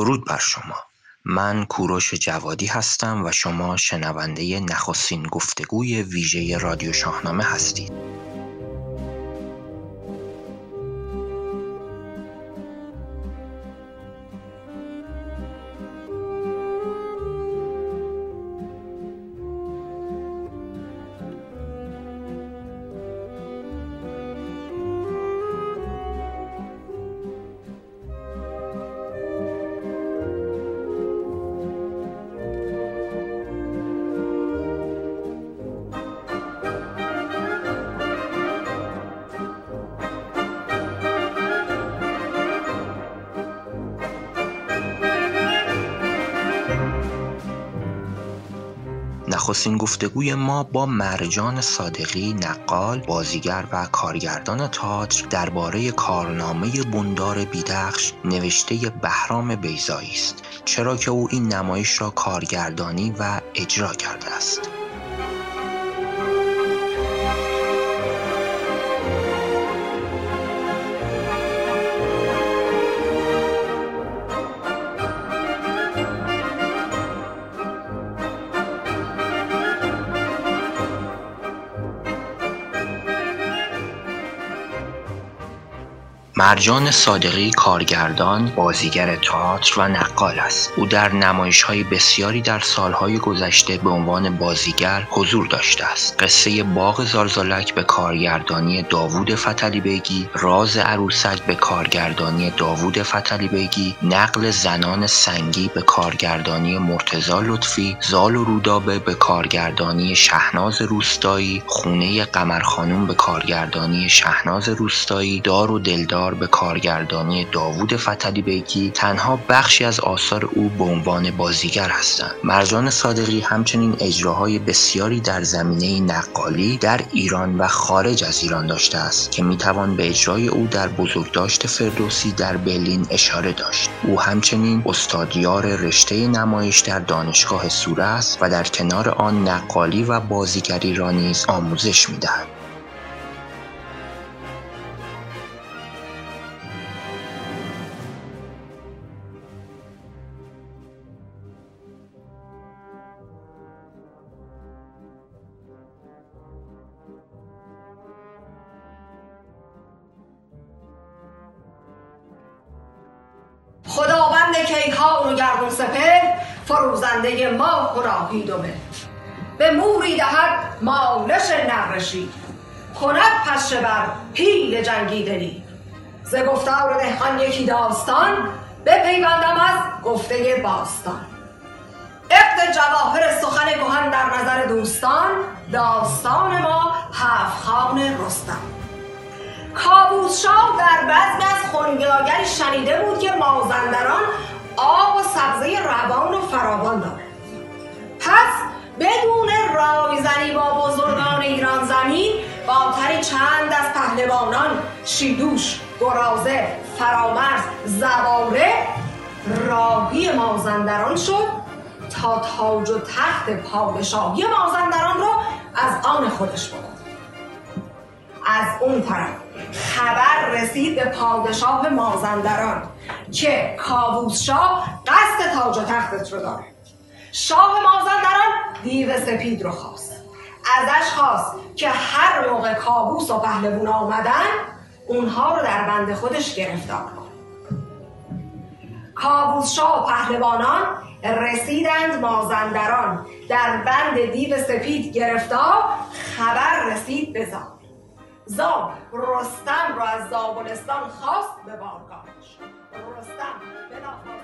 درود بر شما. من کوروش جوادی هستم و شما شنونده نخستین گفتگوی ویژه رادیو شاهنامه هستید. نخستین گفتگوی ما با مرجان صادقی نقال بازیگر و کارگردان تئاتر درباره کارنامه بندار بیدخش نوشته بهرام بیزایی است. چرا که او این نمایش را کارگردانی و اجرا کرده است. مرجان صادقی کارگردان، بازیگر تئاتر و نقال است. او در نمایش‌های بسیاری در سالهای گذشته به عنوان بازیگر حضور داشته است. قصه باغ زالزالک به کارگردانی داوود فتلی بیگی، راز عروسک به کارگردانی داوود فتلی بیگی، نقل زنان سنگی به کارگردانی مرتضی لطفی، زال و رودابه به کارگردانی شهناز روستایی، خونه قمرخانوم به کارگردانی شهناز روستایی، دار و دلدار به کارگردانی داوود فتلی بیگی تنها بخشی از آثار او به عنوان بازیگر هستند. مرجان صادقی همچنین اجراهای بسیاری در زمینه نقالی در ایران و خارج از ایران داشته است که می‌توان به اجرای او در بزرگداشت فردوسی در برلین اشاره داشت. او همچنین استادیار رشته نمایش در دانشگاه سوره است و در کنار آن نقالی و بازیگری را نیز آموزش می‌دهد. و راهی دومه به موری دهد مالش نرشی کند پشه بر پیل جنگیدنی. ز گفتار دهقان یکی داستان بپیوندم از گفته باستان. عقد جواهر سخن کهن در نظر دوستان داستان ما هفت خان رستم. کاووس شاه در بزم از خنگاگری شنیده بود که مازندران آب و سبزه روان و فراوان دارد. پس بدون رایزنی با بزرگان ایران زمین با تری چند از پهلوانان شیدوش گرازه فرامرز زواره راهی مازندران شد تا تاج و تخت پادشاهی مازندران را از آن خودش بود از اون طرف خبر رسید به پادشاه مازندران که کاووس شاه قصد تاج و تختت رو داره. شاه مازندران دیو سپید رو خواست. ازش خواست که هر موقع کاووس و پهلوون آمدن اونها رو در بند خودش گرفتار کن کاووس شاه و پهلوانان رسیدند مازندران در بند دیو سپید گرفتار خبر رسید به زال رستم را از زابلستان خواست به بارگاهش رستم بلافاصله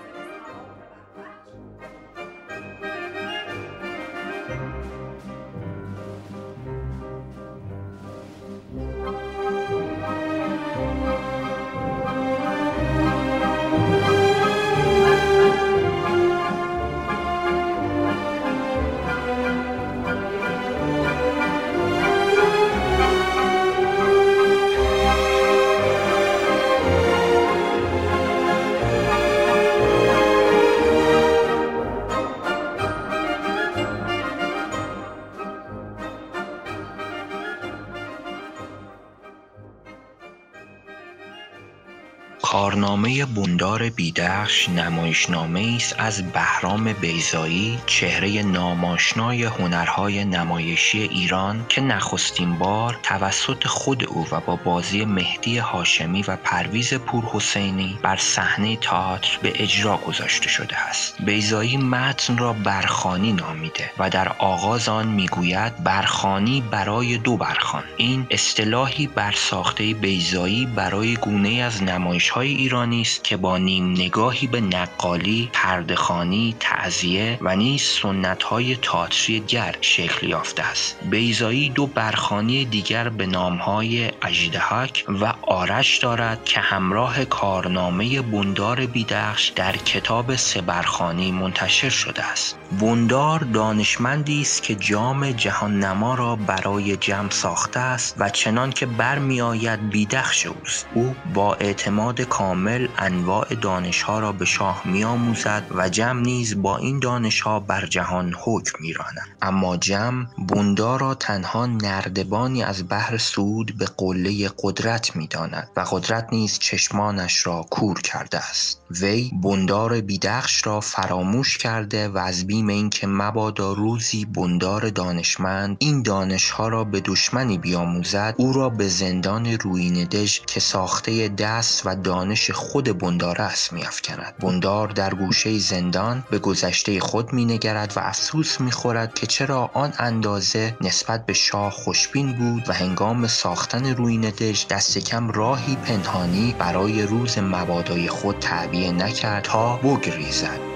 بندار بیدخش نمایشنامه است از بهرام بیزایی چهره ناماشنای هنرهای نمایشی ایران که نخستین بار توسط خود او و با بازی مهدی هاشمی و پرویز پورحسینی بر صحنه تئاتر به اجرا گذاشته شده است. بیزایی متن را برخانی نامیده و در آغاز آن می‌گوید برخانی برای دو برخان این اصطلاحی بر ساخته بیزایی برای گونه از نمایش های ایرانی است که با نیم نگاهی به نقالی، پردخانی، تعذیه و نیز سنت های تئاتری گر شکل یافته است. بیزایی دو برخانی دیگر به نام های اجدهک و آرش دارد که همراه کارنامه بندار بیدخش در کتاب سبرخانی منتشر شده است. بندار دانشمندی است که جام جهان نما را برای جمع ساخته است و چنان که برمیآید بیدخش اوست او با اعتماد کامل انواع دانشها را به شاه میآموزد و جم نیز با این دانشها بر جهان حکم میراند اما جم بوندا را تنها نردبانی از بحر سود به قله قدرت می‌داند و قدرت نیز چشمانش را کور کرده است. وی بندار بیدخش را فراموش کرده و از بیم اینکه مبادا روزی بندار دانشمند این دانشها را به دشمنی بیاموزد او را به زندان روین دژ که ساخته دست و دانش خود بندار است میافکند. بندار در گوشه زندان به گذشته خود مینگرد و افسوس می‌خورد که چرا آن اندازه نسبت به شاه خوشبین بود و هنگام ساختن روین دژ دست کم راهی پنهانی برای روز مبادای خود تعبیه نکرد تا بگریزد.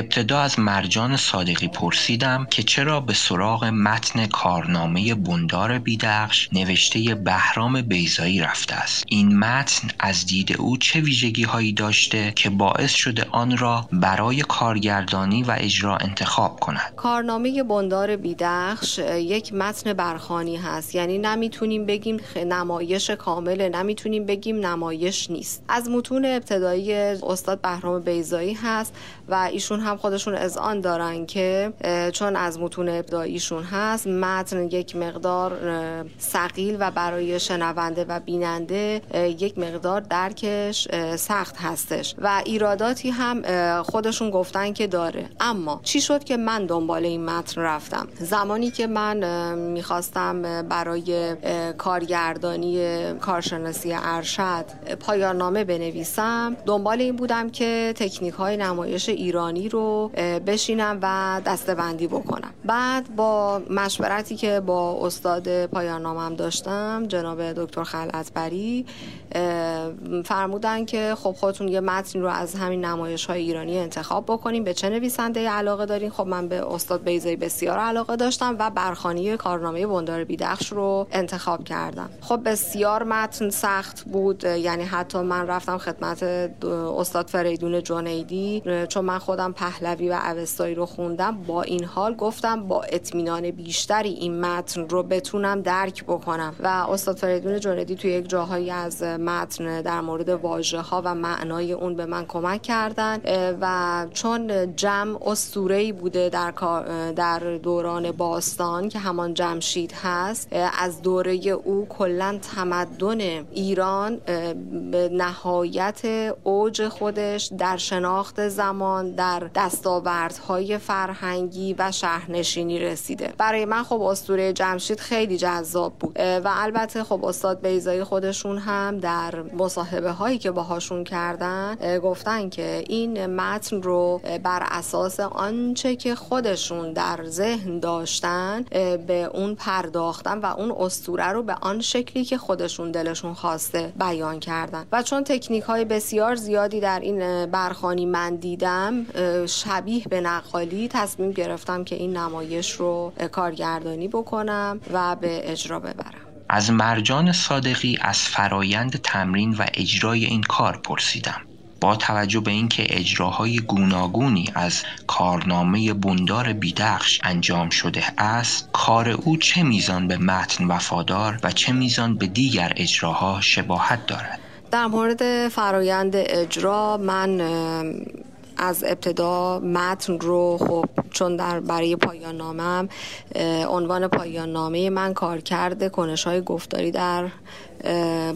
ابتدا از مرجان صادقی پرسیدم که چرا به سراغ متن کارنامه بندار بیدخش نوشته بهرام بیزایی رفته است. این متن از دید او چه ویژگی هایی داشته که باعث شده آن را برای کارگردانی و اجرا انتخاب کند؟ کارنامه بندار بیدخش یک متن برخانی هست. یعنی نمی‌تونیم بگیم نمایش کامله نمی‌تونیم بگیم نمایش نیست. از متون ابتدایی استاد بهرام بیزایی هست و ایشون هم خودشون از آن دارن که چون از متون ابداعیشون هست متن یک مقدار سقیل و برای شنونده و بیننده یک مقدار درکش سخت هستش. و ایراداتی هم خودشون گفتن که داره. اما چی شد که من دنبال این متن رفتم؟ زمانی که من می‌خواستم برای کارگردانی کارشناسی ارشد پایان بنویسم دنبال این بودم که تکنیک های نمایش ایرانی رو بشینم و دستبندی بکنم. بعد با مشورتی که با استاد پایان نامم داشتم جناب دکتر خلعتبری فرمودن که خب خودتون یه متن رو از همین نمایش های ایرانی انتخاب بکنیم به چه نویسنده علاقه دارین؟ خب من به استاد بیزایی بسیار علاقه داشتم و برخانی کارنامه بندار بیدخش رو انتخاب کردم. خب بسیار متن سخت بود یعنی حتی من رفتم خدمت استاد فریدون جنیدی چون من خودم پهلوی و اوستایی رو خوندم با این حال گفتم با اطمینان بیشتری این متن رو بتونم درک بکنم. و استاد فریدون جنیدی توی یک جاهایی از متن در مورد واژه ها و معنای اون به من کمک کردن و چون جمع اسطوره‌ای بوده در در دوران باستان که همان جمشید هست از دوره او کلا تمدن ایران به نهایت اوج خودش در شناخت زمان در دستاوردهای فرهنگی و شهرنشینی رسیده. برای من خب اسطوره جمشید خیلی جذاب بود. و البته خب استاد بیزایی خودشون هم در مصاحبه هایی که باهاشون کردن گفتن که این متن رو بر اساس آنچه که خودشون در ذهن داشتن به اون پرداختن و اون اسطوره رو به آن شکلی که خودشون دلشون خواسته بیان کردن. و چون تکنیک های بسیار زیادی در این برخانی من دیدم شبیه به نقالی تصمیم گرفتم که این نمایش رو کارگردانی بکنم و به اجرا ببرم. از مرجان صادقی از فرایند تمرین و اجرای این کار پرسیدم. با توجه به اینکه اجراهای گوناگونی از کارنامه بندار بیدخش انجام شده است کار او چه میزان به متن وفادار و چه میزان به دیگر اجراها شباهت دارد؟ در مورد فرایند اجرا من از ابتدا متن رو خب چون در برای پایان نامم عنوان پایان نامه من کار کرده کنش های گفتاری در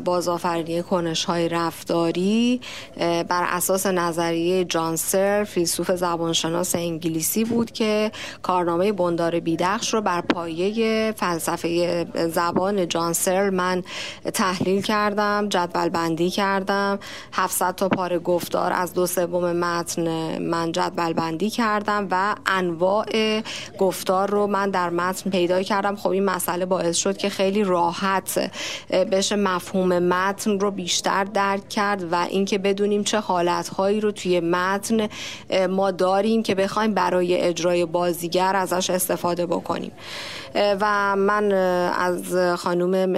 بازآفرینی کنش های رفتاری بر اساس نظریه جانسر فیلسوف زبانشناس انگلیسی بود که کارنامه بندار بیدخش رو بر پایه فلسفه زبان جانسر من تحلیل کردم جدول بندی کردم. 700 تا پاره گفتار از دو سوم متن من جدول بندی کردم و انواع گفتار رو من در متن پیدا کردم. خب این مسئله باعث شد که خیلی راحت بشه مفهوم متن رو بیشتر درک کرد و اینکه بدونیم چه حالتهایی رو توی متن ما داریم که بخوایم برای اجرای بازیگر ازش استفاده بکنیم. و من از خانوم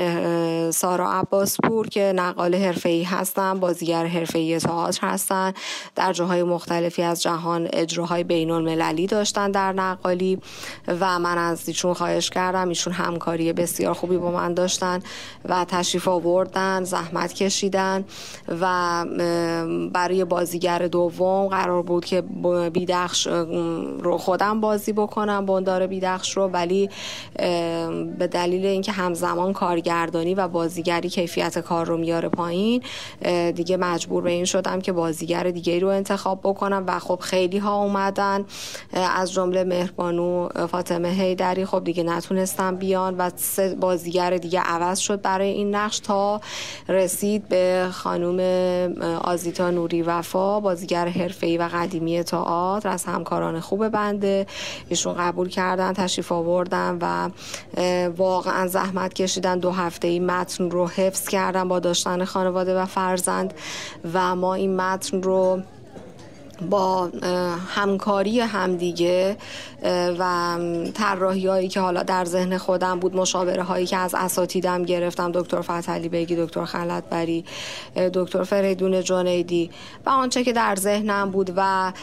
سارا عباس پور که نقال حرفه‌ای هستن بازیگر حرفه‌ای تئاتر هستن در جاهای مختلفی از جهان اجراهای بین المللی داشتن در نقالی و من از ایشون خواهش کردم ایشون همکاری بسیار خوبی با من داشتن و تشریف آوردن زحمت کشیدن و برای بازیگر دوم قرار بود که بیدخش رو خودم بازی بکنم بندار بیدخش رو. ولی به دلیل اینکه همزمان کارگردانی و بازیگری کیفیت کار رو میاره پایین دیگه مجبور به این شدم که بازیگر دیگه رو انتخاب بکنم و خب خیلی ها اومدن. از جمله مهربانو فاطمه هیدری خب دیگه نتونستم بیان و سه بازیگر دیگه عوض شد برای این نقش. تا رسید به خانوم آزیتا نوری وفا بازیگر حرفه‌ای و قدیمی تئاتر. از همکاران خوب بنده ایشون قبول کردن تشریف آوردن و واقعا زحمت کشیدن. دو هفته این متن رو حفظ کردن با داشتن خانواده و فرزند و ما این متن رو با همکاری همدیگه و طراحی هایی که حالا در ذهن خودم بود مشاوره هایی که از اساتیدم گرفتم دکتر فتحعلی بیگی دکتر خلط بری دکتر فریدون جنیدی و آنچه که در ذهنم بود و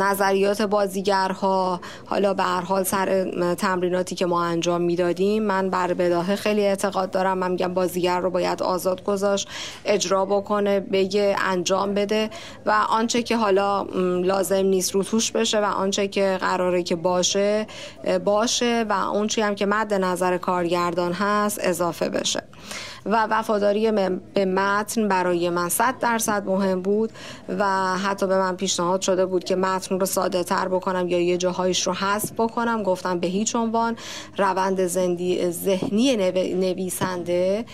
نظریات بازیگرها حالا به هر حال سر تمریناتی که ما انجام می‌دادیم من بر بداهه خیلی اعتقاد دارم. من میگم بازیگر رو باید آزاد گذاشت اجرا بکنه بگه انجام بده و آنچه که حالا لازم نیست رو توش بشه و آنچه که قراره که باشه باشه و اون هم که مد نظر کارگردان هست اضافه بشه. و وفاداری به متن برای من صد درصد مهم بود و حتی به من پیشنهاد شده بود که متن رو ساده تر بکنم یا یه جاهایش رو حذف بکنم. گفتم به هیچ عنوان روند زندی ذهنی نویسنده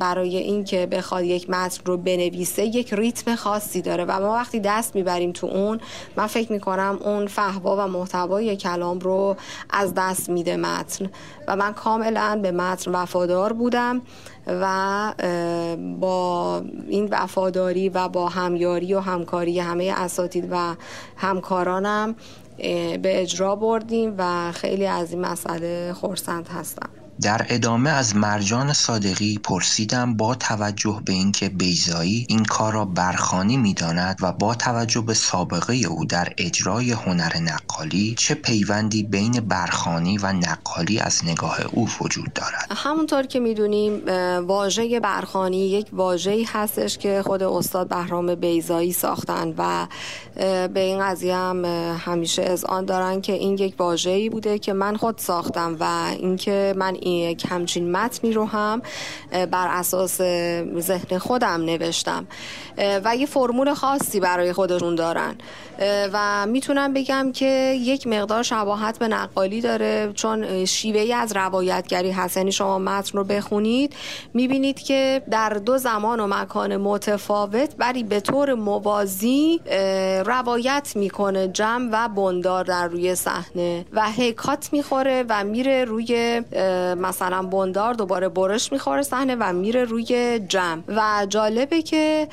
برای اینکه بخواد یک متن رو بنویسه یک ریتم خاصی داره و ما وقتی دست می‌بریم تو اون من فکر می‌کنم اون فهوا و محتوای کلام رو از دست میده متن و من کاملا به متن وفادار بودم. و با این وفاداری و با همیاری و همکاری همه اساتید و همکارانم به اجرا بردیم و خیلی از این مسئله خورسند هستم. در ادامه از مرجان صادقی پرسیدم با توجه به اینکه بیزایی این کار را برخانی می‌داند و با توجه به سابقه او در اجرای هنر نقالی چه پیوندی بین برخانی و نقالی از نگاه او وجود دارد؟ همونطور که می‌دونیم واژه برخانی یک واژه‌ای هستش که خود استاد بهرام بیزایی ساختن و به این قضیه هم همیشه آن دارن که این یک واژه‌ای بوده که من خود ساختم و اینکه من یک همچین متنی رو هم بر اساس ذهن خودم نوشتم. و یه فرمول خاصی برای خودشون دارن. و می‌تونم بگم که یک مقدار شباهت به نقالی داره چون شیوه ای از روایتگری هست. یعنی شما متن رو بخونید می‌بینید که در دو زمان و مکان متفاوت بری به طور موازی روایت می‌کنه جمع و بندار در روی صحنه و حکات می‌خوره و میره روی مثلا بندار دوباره برش می‌خوره صحنه و میره روی جمع. و جالبه که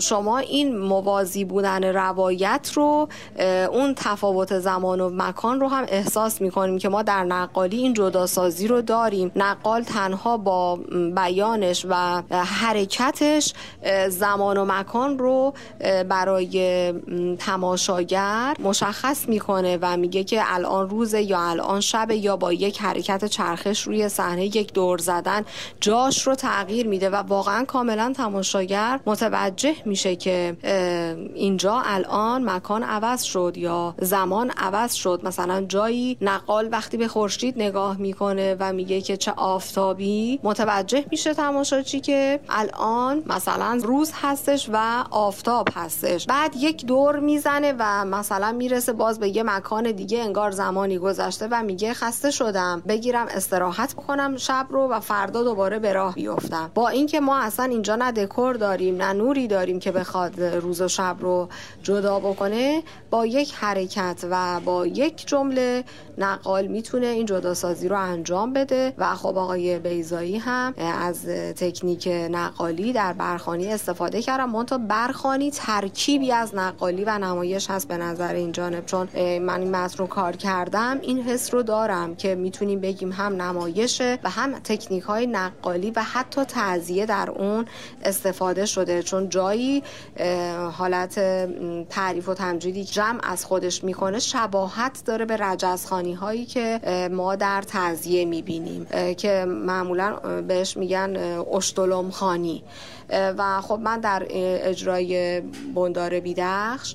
شما این موازی بودن روایت رو اون تفاوت زمان و مکان رو هم احساس می‌کنیم که ما در نقالی این جداسازی رو داریم. نقال تنها با بیانش و حرکتش زمان و مکان رو برای تماشاگر مشخص می‌کنه و میگه که الان روزه یا الان شب یا با یک حرکت چرخش روی صحنه یک دور زدن جاش رو تغییر میده و واقعا کاملا تماشاگر متوجه میشه که اینجا الان مکان عوض شد یا زمان عوض شد. مثلا جایی نقال وقتی به خورشید نگاه می‌کنه و میگه که چه آفتابی متوجه میشه تماشاچی که الان مثلا روز هستش و آفتاب هستش. بعد یک دور می‌زنه و مثلا می‌رسه باز به یه مکان دیگه انگار زمانی گذشته و میگه خسته شدم. بگیرم استراحت بکنم شب رو و فردا دوباره به راه بیفتم. با اینکه ما اصلا اینجا نه دکور داریم نه نوری داریم که بخواد روز و شب رو جدا بکنه. با یک حرکت و با یک جمله نقال می‌تونه این جداسازی رو انجام بده و خب آقای بیزایی هم از تکنیک نقالی در برخانی استفاده کردم منتها برخانی ترکیبی از نقالی و نمایش هست به نظر این جانب. چون من این متن رو کار کردم این حس رو دارم که می‌تونیم بگیم هم نمایشه و هم تکنیک های نقالی و حتی تعذیه در اون استفاده شده. چون جایی حالت تعریف تمجیدی جمع از خودش می‌کنه شباهت داره به رجزخانی هایی که ما در تعذیه می‌بینیم که معمولا بهش میگن اشتلم خانی و خب من در اجرای بندار بیدخش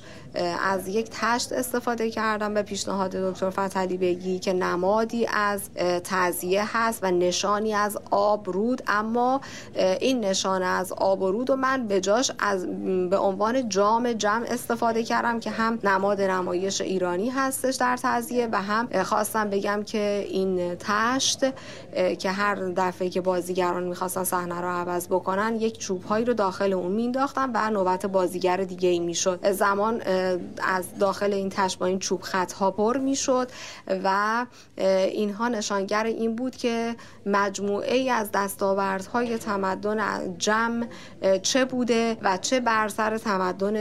از یک تشت استفاده کردم به پیشنهاد دکتر فتلی بگی که نمادی از تزیه هست و نشانی از آب رود اما این نشان از آب و رود و من به جاش از به عنوان جام جمع استفاده کردم که هم نماد نمایش ایرانی هستش در تزیه و هم خواستم بگم که این تشت که هر دفعه که بازیگران می‌خواستن صحنه رو عوض بکنن یک چوب هایی رو داخل اون مینداختن و نوبت بازیگر دیگه ای می‌شد. زمان از داخل این تش با این چوب خط ها پر می‌شد و اینها نشانگر این بود که مجموعه ای از دستاوردهای تمدن جمع چه بوده و چه بر سر تمدن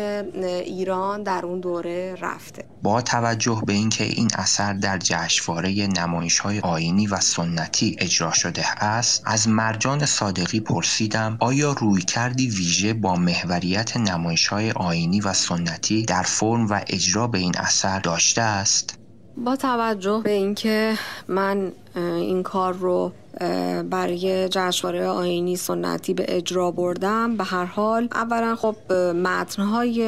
ایران در اون دوره رفته. با توجه به اینکه این اثر در جشنواره نمایش های آینی و سنتی اجرا شده است از مرجان صادقی پرسیدم آیا روی کردی ویژه با محوریت نمایش های آینی و سنتی در فرم و اجرا به این اثر داشته است؟ با توجه به اینکه من این کار رو برای جشنواره آینی سنتی به اجرا بردم. به هر حال اولا خب متنهای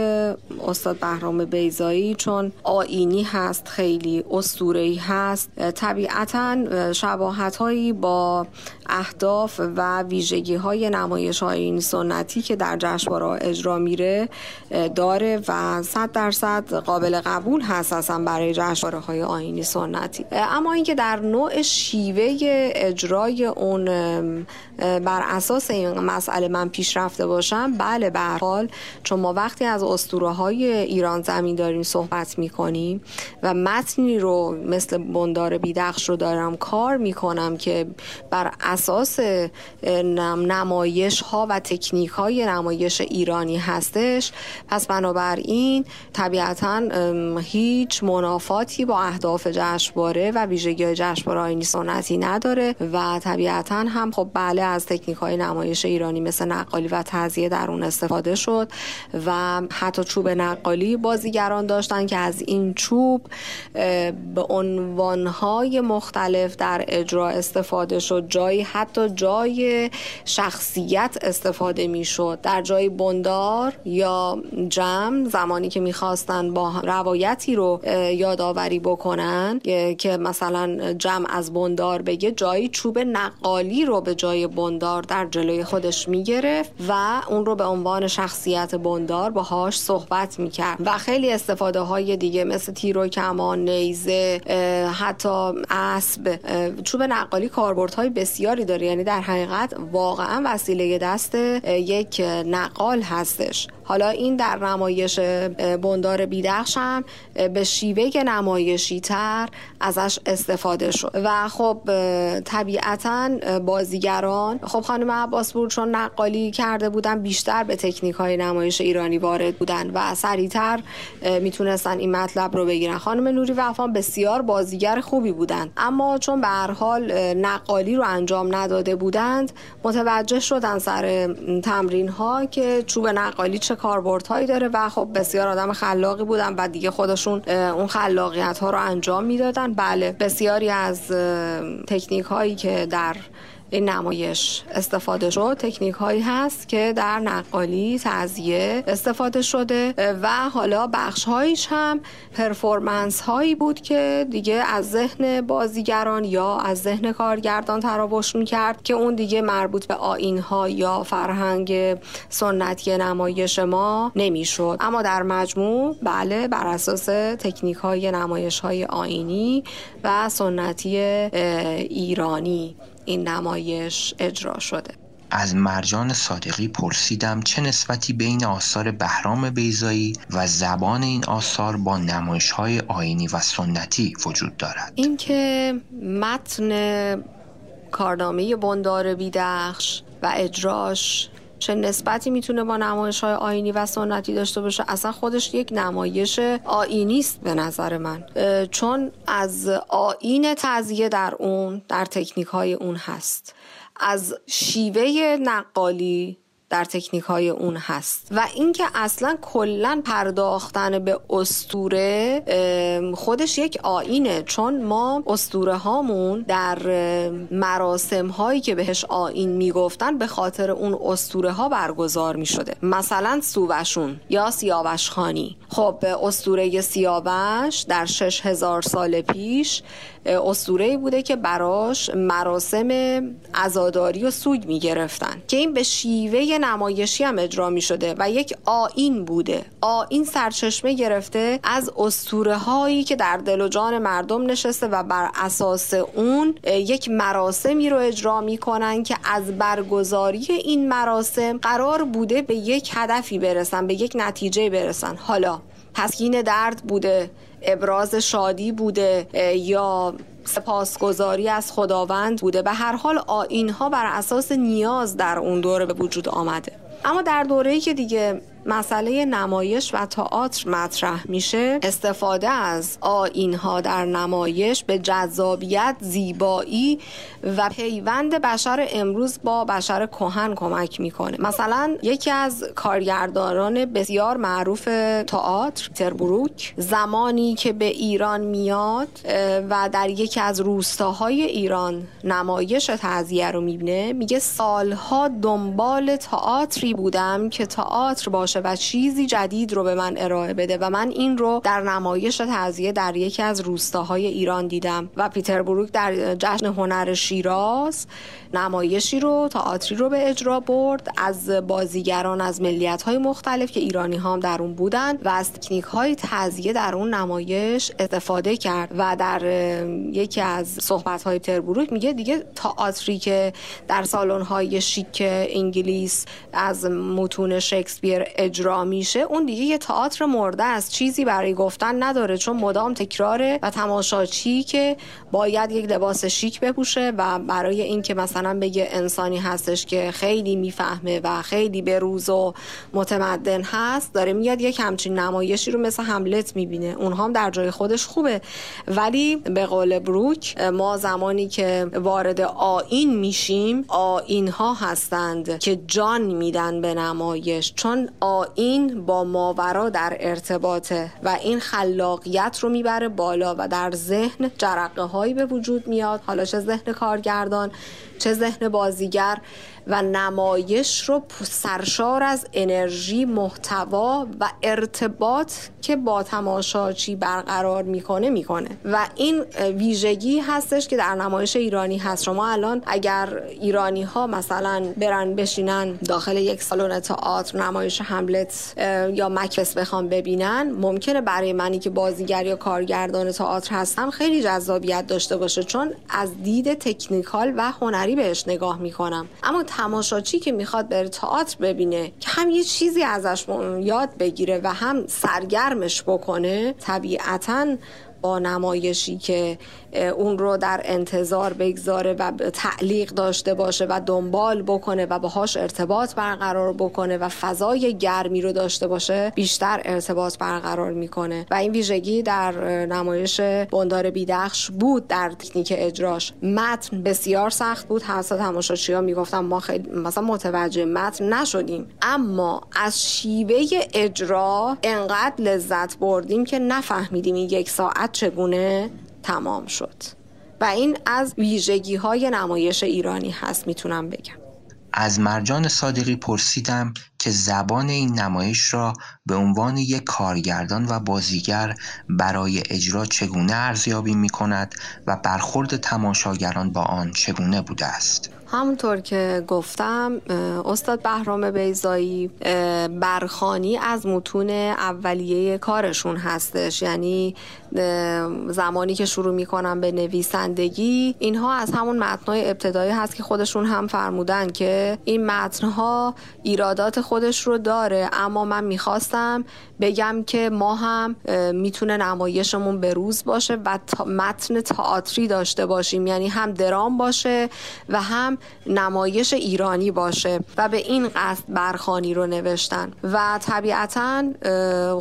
استاد بهرام بیزایی چون آینی هست خیلی اسطوره‌ای هست. طبیعتا شباهت هایی با اهداف و ویژگی های نمایش آینی سنتی که در جشنواره اجرا میره داره و صد درصد قابل قبول هست اصلا برای جشنواره های آینی سنتی. اما اینکه در نوع شیوه اجرای اون بر اساس این مسئله من پیش رفته باشم بله به حال چون ما وقتی از اسطوره های ایران زمین داریم صحبت می‌کنیم و متنی رو مثل بندار بیدخش رو دارم کار می‌کنم که بر اساس نمایش ها و تکنیک های نمایش ایرانی هستش پس بنابراین طبیعتا هیچ منافاتی با اهداف جشنواره و ویژگی جشنواره آینی سنتی نداره و طبیعتا هم خب بله از تکنیک های نمایش ایرانی مثل نقالی و تزیه در اون استفاده شد و حتی چوب نقالی بازیگران داشتن که از این چوب به عنوانهای مختلف در اجرا استفاده شد. جایی حتی جای شخصیت استفاده می شد در جای بندار یا جمع زمانی که می‌خواستن با روایتی رو یادآوری بکنن که مثلا جمع از بندار بگه جایی چوب نقالی رو به جای بندار در جلوی خودش می‌گرفت و اون رو به عنوان شخصیت بندار باهاش صحبت می‌کرد و خیلی استفاده های دیگه مثل تیر و کمان نیزه حتی اسب چوب نقالی کاربردهای بسیاری داره. یعنی در حقیقت واقعا وسیله دست یک نقال هستش. حالا این در نمایش بندار بیدخش هم به شیوه نمایشی تر ازش استفاده شد. و خب طبیعتا بازیگران خب خانم عباس بود چون نقالی کرده بودن بیشتر به تکنیک های نمایش ایرانی وارد بودن و سریعتر می‌تونستن این مطلب رو بگیرن. خانم نوری وفان بسیار بازیگر خوبی بودند اما چون به هر حال نقالی رو انجام نداده بودند متوجه شدن سر تمرین ها که چوب نقالی چه کاربردهایی داره و خب بسیار آدم خلاقی بودن و دیگه خودشون اون خلاقیت ها رو انجام می‌دادن. بله بسیاری از تکنیک هایی که در این نمایش استفاده شد. تکنیک هایی هست که در نقالی تزیه استفاده شده و حالا بخش هایش هم پرفورمنس هایی بود که دیگه از ذهن بازیگران یا از ذهن کارگردان تراوش کرد که اون دیگه مربوط به آین ها یا فرهنگ سنتی نمایش ما نمی‌شد. اما در مجموع بله بر اساس تکنیک های نمایش های آینی و سنتی ایرانی. این نمایش اجرا شده. از مرجان صادقی پرسیدم چه نسبتی بین آثار بهرام بیزایی و زبان این آثار با نمایش های آینی و سنتی وجود دارد؟ اینکه متن کارنامه بندار بیدخش و اجراش چه نسبتی می‌تونه با نمایش های آینی و سنتی داشته باشه؟ اصلا خودش یک نمایش آینی است به نظر من. چون از آین تزیه در اون در تکنیک های اون هست. از شیوه نقالی در تکنیک های اون هست. و اینکه اصلا کلا پرداختن به استوره خودش یک آینه چون ما استوره هامون در مراسم هایی که بهش آین می‌گفتن به خاطر اون استوره ها برگزار می شده مثلا سووشون یا سیاوش خانی خب استوره سیاوش در شش هزار سال پیش اسطوره بوده که براش مراسم عزاداری و سوگ می گرفتن که این به شیوه نمایشی هم اجرا می شده و یک آین بوده. آین سرچشمه گرفته از اسطوره هایی که در دل و جان مردم نشسته و بر اساس اون یک مراسمی رو اجرا می کنن که از برگزاری این مراسم قرار بوده به یک هدفی برسن به یک نتیجه برسن. حالا تسکین درد بوده. ابراز شادی بوده یا سپاسگزاری از خداوند بوده. به هر حال آینها بر اساس نیاز در اون دوره به وجود آمده. اما در دوره‌ای که دیگه مسئله نمایش و تئاتر مطرح میشه استفاده از آینها در نمایش به جذابیت زیبایی و پیوند بشر امروز با بشر کهن کمک می‌کنه. مثلا یکی از کارگردانان بسیار معروف تئاتر تربروک زمانی که به ایران میاد و در یکی از روستاهای ایران نمایش تعذیه رو می‌بینه میگه سالها دنبال تئاتری بودم که تئاتر باشه و چیزی جدید رو به من ارائه بده و من این رو در نمایش تعذیه در یکی از روستاهای ایران دیدم و پیتر بروک در جشن هنر شیراز نمایشی رو تئاتری رو به اجرا برد از بازیگران از ملیت های مختلف که ایرانی هم در اون بودن و از تکنیک های تعذیه در اون نمایش استفاده کرد و در یکی از صحبت های تربروک میگه دیگه تئاتری که در سالن های شیک انگلیس از متون شکسپیر اجرا میشه اون دیگه یه تئاتر مرده است. چیزی برای گفتن نداره چون مدام تکراره و تماشاچی که باید یک لباس شیک بپوشه و برای اینکه مثلا بگه انسانی هستش که خیلی می‌فهمه و خیلی بروز و متمدن هست داره میاد یک همچین نمایشی رو مثل هملت می‌بینه. اونها هم در جای خودش خوبه. ولی به قول بروک ما زمانی که وارد آین میشیم آین ها هستند که جان میدن به نمایش چون این با ماورا در ارتباطه و این خلاقیت رو می‌بره بالا و در ذهن جرقه هایی به وجود میاد. حالا چه ذهن کارگردان چه ذهن بازیگر و نمایش رو سرشار از انرژی محتوا و ارتباط که با تماشاچی برقرار می‌کنه می‌کنه. و این ویژگی هستش که در نمایش ایرانی هست. شما الان اگر ایرانی ها مثلا برن بشینن داخل یک سالن تئاتر نمایش هم هملت یا مکبس بخوام ببینن ممکنه برای منی که بازیگر یا کارگردان تئاتر هستم خیلی جذابیت داشته باشه. چون از دید تکنیکال و هنری بهش نگاه می‌کنم. اما تماشاچی که می‌خواد بره تئاتر ببینه که هم یه چیزی ازش یاد بگیره و هم سرگرمش بکنه طبیعتا با نمایشی که اون رو در انتظار بگذاره و تعلیق داشته باشه و دنبال بکنه و باهاش ارتباط برقرار بکنه و فضای گرمی رو داشته باشه بیشتر ارتباط برقرار می‌کنه. و این ویژگی در نمایش بندار بیدخش بود در تکنیک اجراش. متن بسیار سخت بود. حتی تماشاچی ها می‌گفتم ما خیلی مثلا متوجه متن نشدیم. اما از شیوه اجرا انقدر لذت بردیم که نفهمیدیم این یک ساعت چگونه تمام شد. و این از ویژگی های نمایش ایرانی هست می‌تونم بگم. از مرجان صادقی پرسیدم که زبان این نمایش را به عنوان یک کارگردان و بازیگر برای اجرا چگونه ارزیابی می کند و برخورد تماشاگران با آن چگونه بوده است؟ همونطور که گفتم استاد بهرام بیزایی برخانی از متون اولیه کارشون هستش. یعنی زمانی که شروع می‌کنن به نویسندگی اینها از همون متنهای ابتدایی هست که خودشون هم فرمودن که این متنها ایرادات خودش رو داره. اما من می‌خواستم بگم که ما هم می‌تونه نمایشمون به روز باشه و متن تئاتری داشته باشیم. یعنی هم درام باشه و هم نمایش ایرانی باشه و به این قصد برخانی رو نوشتن. و طبیعتا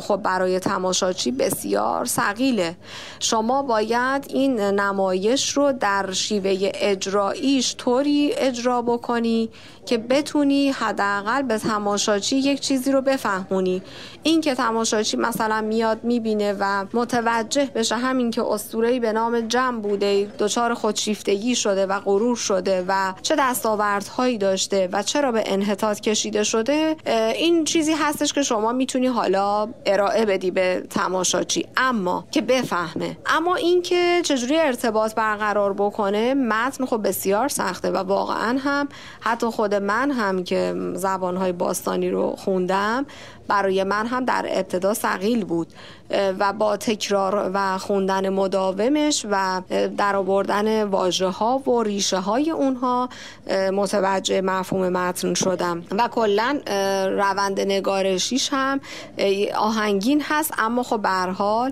خب برای تماشاچی بسیار سقیله شما باید این نمایش رو در شیوه اجراییش طوری اجرا بکنی که بتونی حداقل به تماشاچی یک چیزی رو بفهمونی. این که تماشاچی مثلا میاد می‌بینه و متوجه بشه همین که اسطوره‌ای به نام جمع بوده دچار خودشیفتگی شده و غرور شده و چه دستاوردهایی داشته و چرا به انحطاط کشیده شده این چیزی هستش که شما می‌تونی حالا ارائه بدی به تماشاچی. اما که بفهمه. اما اینکه چجوری ارتباط برقرار بکنه متن خب بسیار سخته و واقعا هم حتی خود من هم که زبانهای باستانی رو خوندم برای من هم در ابتدا سقیل بود و با تکرار و خوندن مداومش و در آوردن واژه ها و ریشه های اونها متوجه مفهوم متن شدم. و کلا روند نگارشیش هم آهنگین هست اما خب به حال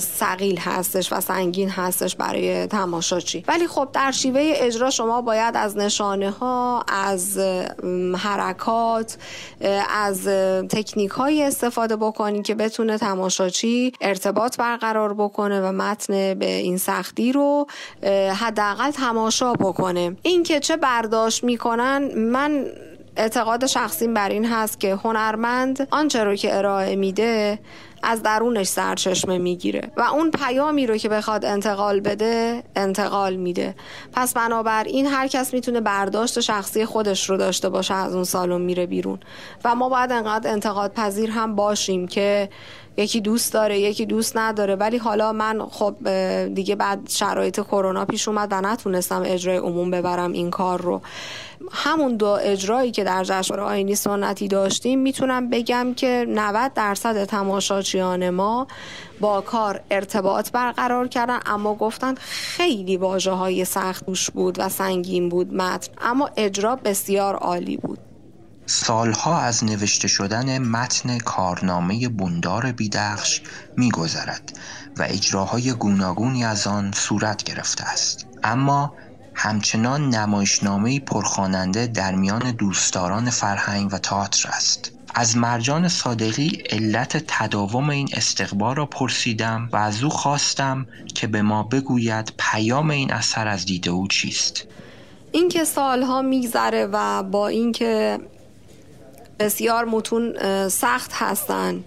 سقیل هستش و سنگین هستش برای تماشاچی. ولی خب در شیوه اجرا شما باید از نشانه ها حرکات از تکنیک های استفاده بکنید که بتونه تماشاچی ارتباط برقرار بکنه و متن به این سختی رو حداقل تماشا بکنه. این که چه برداشت می‌کنن من اعتقاد شخصیم بر این هست که هنرمند آنچه رو که ارائه میده از درونش سرچشمه می‌گیره و اون پیامی رو که بخواد انتقال بده انتقال میده. پس بنابراین هر کس می‌تونه برداشت شخصی خودش رو داشته باشه از اون سالن میره بیرون. و ما باید انقدر انتقاد پذیر هم باشیم که یکی دوست داره یکی دوست نداره. ولی حالا من خب دیگه بعد شرایط کرونا پیش اومد و نتونستم اجرای عموم ببرم این کار رو. همون دو اجرایی که در جشنواره آینی سنتی داشتیم می‌تونم بگم که 90 درصد تماشاچیان ما با کار ارتباط برقرار کردن اما گفتن خیلی واجه های سخت بود و سنگین بود متن. اما اجرا بسیار عالی بود. سالها از نوشته شدن متن کارنامه بندار بیدخش میگذرد و اجراهای گوناگونی از آن صورت گرفته است. اما همچنان نمایشنامه پرخواننده در میان دوستداران فرهنگ و تئاتر است. از مرجان صادقی علت تداوم این استقبال را پرسیدم و از او خواستم که به ما بگوید پیام این اثر از دید او چیست. اینکه سالها میگذره و با اینکه بسیار متون سخت هستند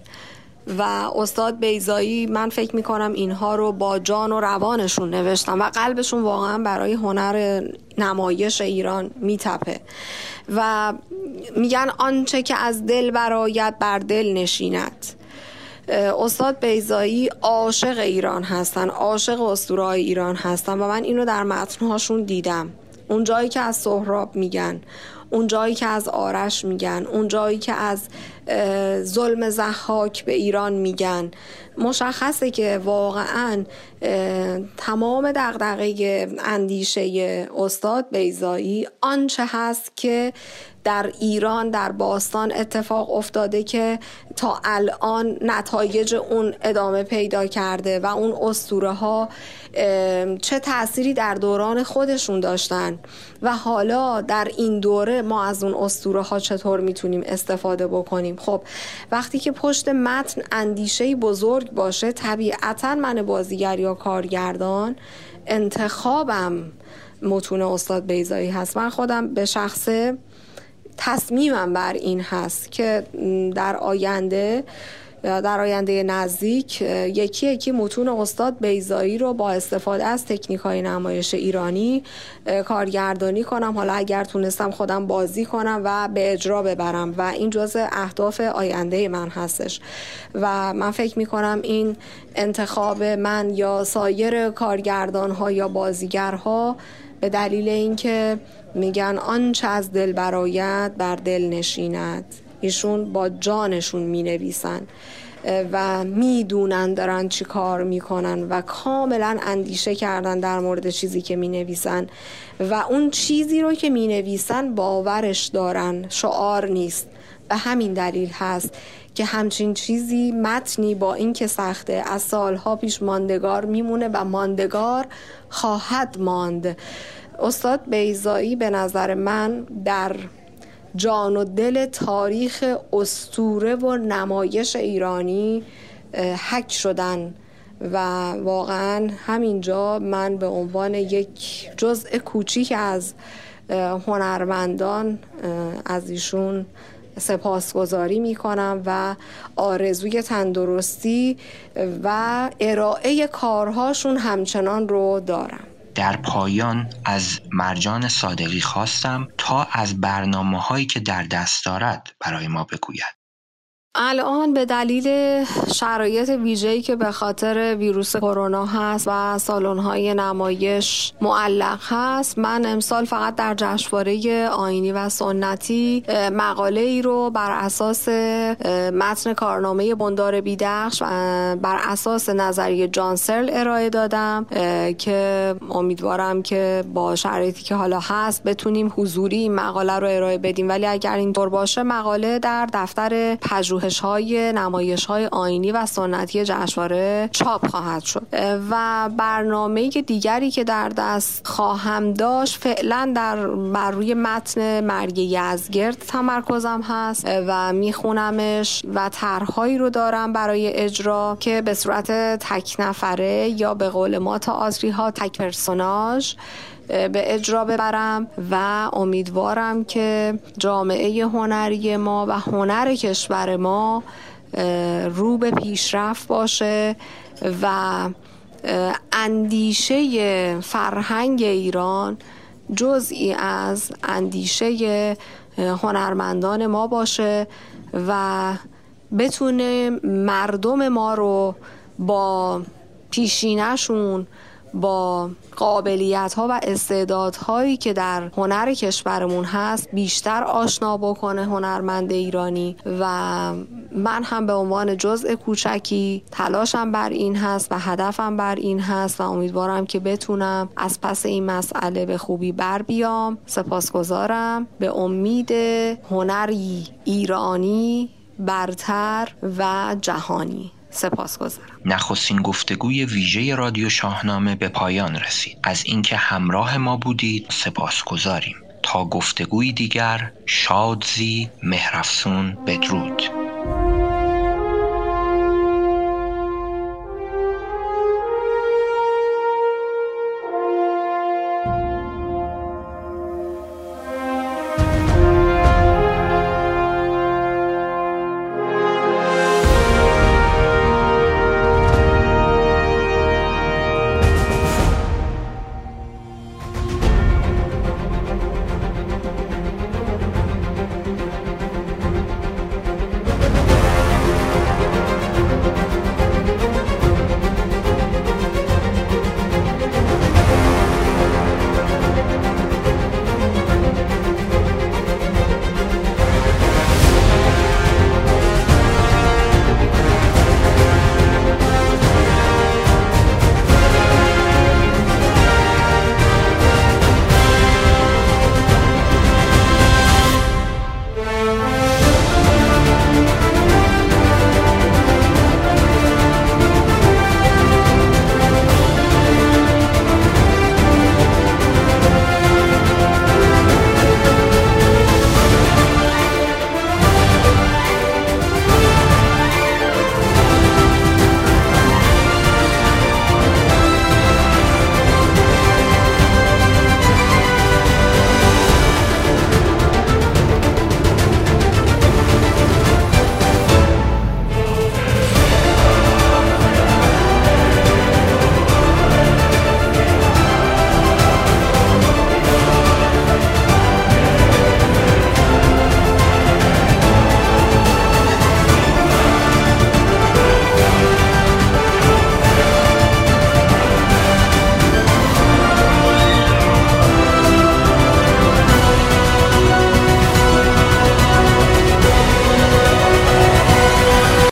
و استاد بیزایی من فکر می‌کنم اینها رو با جان و روانشون نوشتن و قلبشون واقعا برای هنر نمایش ایران میتپه. و میگن آنچه که از دل برایت بر دل نشیند. استاد بیزایی عاشق ایران هستن عاشق اسطورهای ایران هستن و من اینو در متنهاشون دیدم. اون جایی که از سهراب میگن. اون جایی که از آرش میگن اون جایی که از ظلم زحاک به ایران میگن. مشخصه که واقعا تمام دغدغه اندیشه استاد بیزایی آنچه هست که در ایران در باستان اتفاق افتاده که تا الان نتایج اون ادامه پیدا کرده و اون استوره ها چه تأثیری در دوران خودشون داشتن. و حالا در این دوره ما از اون استوره ها چطور می‌تونیم استفاده بکنیم؟ خب وقتی که پشت متن اندیشه بزرگ باشه طبیعتا من بازیگر یا کارگردان انتخابم متون استاد بیزایی هست. من خودم به شخصه تصمیمم بر این هست که در آینده در آینده نزدیک یکی یکی متون استاد بیزایی رو با استفاده از تکنیک های نمایش ایرانی کارگردانی کنم. حالا اگر تونستم خودم بازی کنم و به اجرا ببرم و این جزء اهداف آینده من هستش. و من فکر می کنم این انتخاب من یا سایر کارگردان ها یا بازیگرها به دلیل اینکه میگن آنچه از دل برایت بر دل نشیند. ایشون با جانشون می نویسن و می‌دونن دارن چی کار می‌کنن و کاملا اندیشه کردن در مورد چیزی که می نویسن و اون چیزی رو که می نویسن باورش دارن. شعار نیست. به همین دلیل هست که همچین چیزی متنی با این که سخته از سالها پیش ماندگار میمونه و ماندگار خواهد ماند. استاد بیزایی به نظر من در جان و دل تاریخ استوره و نمایش ایرانی حک شدن و واقعا همینجا من به عنوان یک جزء کوچیک از هنرمندان از ایشون سپاسگزاری می کنم و آرزوی تندرستی و ارائه کارهاشون همچنان رو دارم. در پایان از مرجان صادقی خواستم تا از برنامه هایی که در دست دارد برای ما بگوید. الان به دلیل شرایط ویژه‌ای که به خاطر ویروس کرونا هست و سالن‌های نمایش معلق هست من امسال فقط در جشنواره آینی و سنتی مقاله ای رو بر اساس متن کارنامه بندار بیدخش و بر اساس نظریه جانسرل ارائه دادم که امیدوارم که با شرایطی که حالا هست بتونیم حضوری مقاله رو ارائه بدیم. ولی اگر اینطور باشه مقاله در دفتر پژوه پژوهش های نمایش های آینی و سنتی جشنواره چاپ خواهد شد. و برنامه دیگری که در دست خواهم داشت فعلا در بر روی متن مرگ یزگرد تمرکزم هست و میخونمش و طرحهایی رو دارم برای اجرا که به صورت تک نفره یا به قول ما آزری ها تک پرسوناژ به اجرا ببرم و امیدوارم که جامعه هنری ما و هنر کشور ما رو به پیشرفت باشه و اندیشه فرهنگ ایران جزئی از اندیشه هنرمندان ما باشه و بتونه مردم ما رو با پیشینشون با قابلیت ها و استعداد هایی که در هنر کشورمون هست بیشتر آشنا بکنه هنرمند ایرانی و من هم به عنوان جزء کوچکی تلاشم بر این هست و هدفم بر این هست و امیدوارم که بتونم از پس این مسئله به خوبی بر بیام. سپاسگزارم. به امید هنری ایرانی برتر و جهانی. سپاسگزارم. نخستین گفتگوی ویژه رادیو شاهنامه به پایان رسید. از اینکه همراه ما بودید سپاسگزاریم. تا گفتگوی دیگر شادزی مهرفسون بدرود.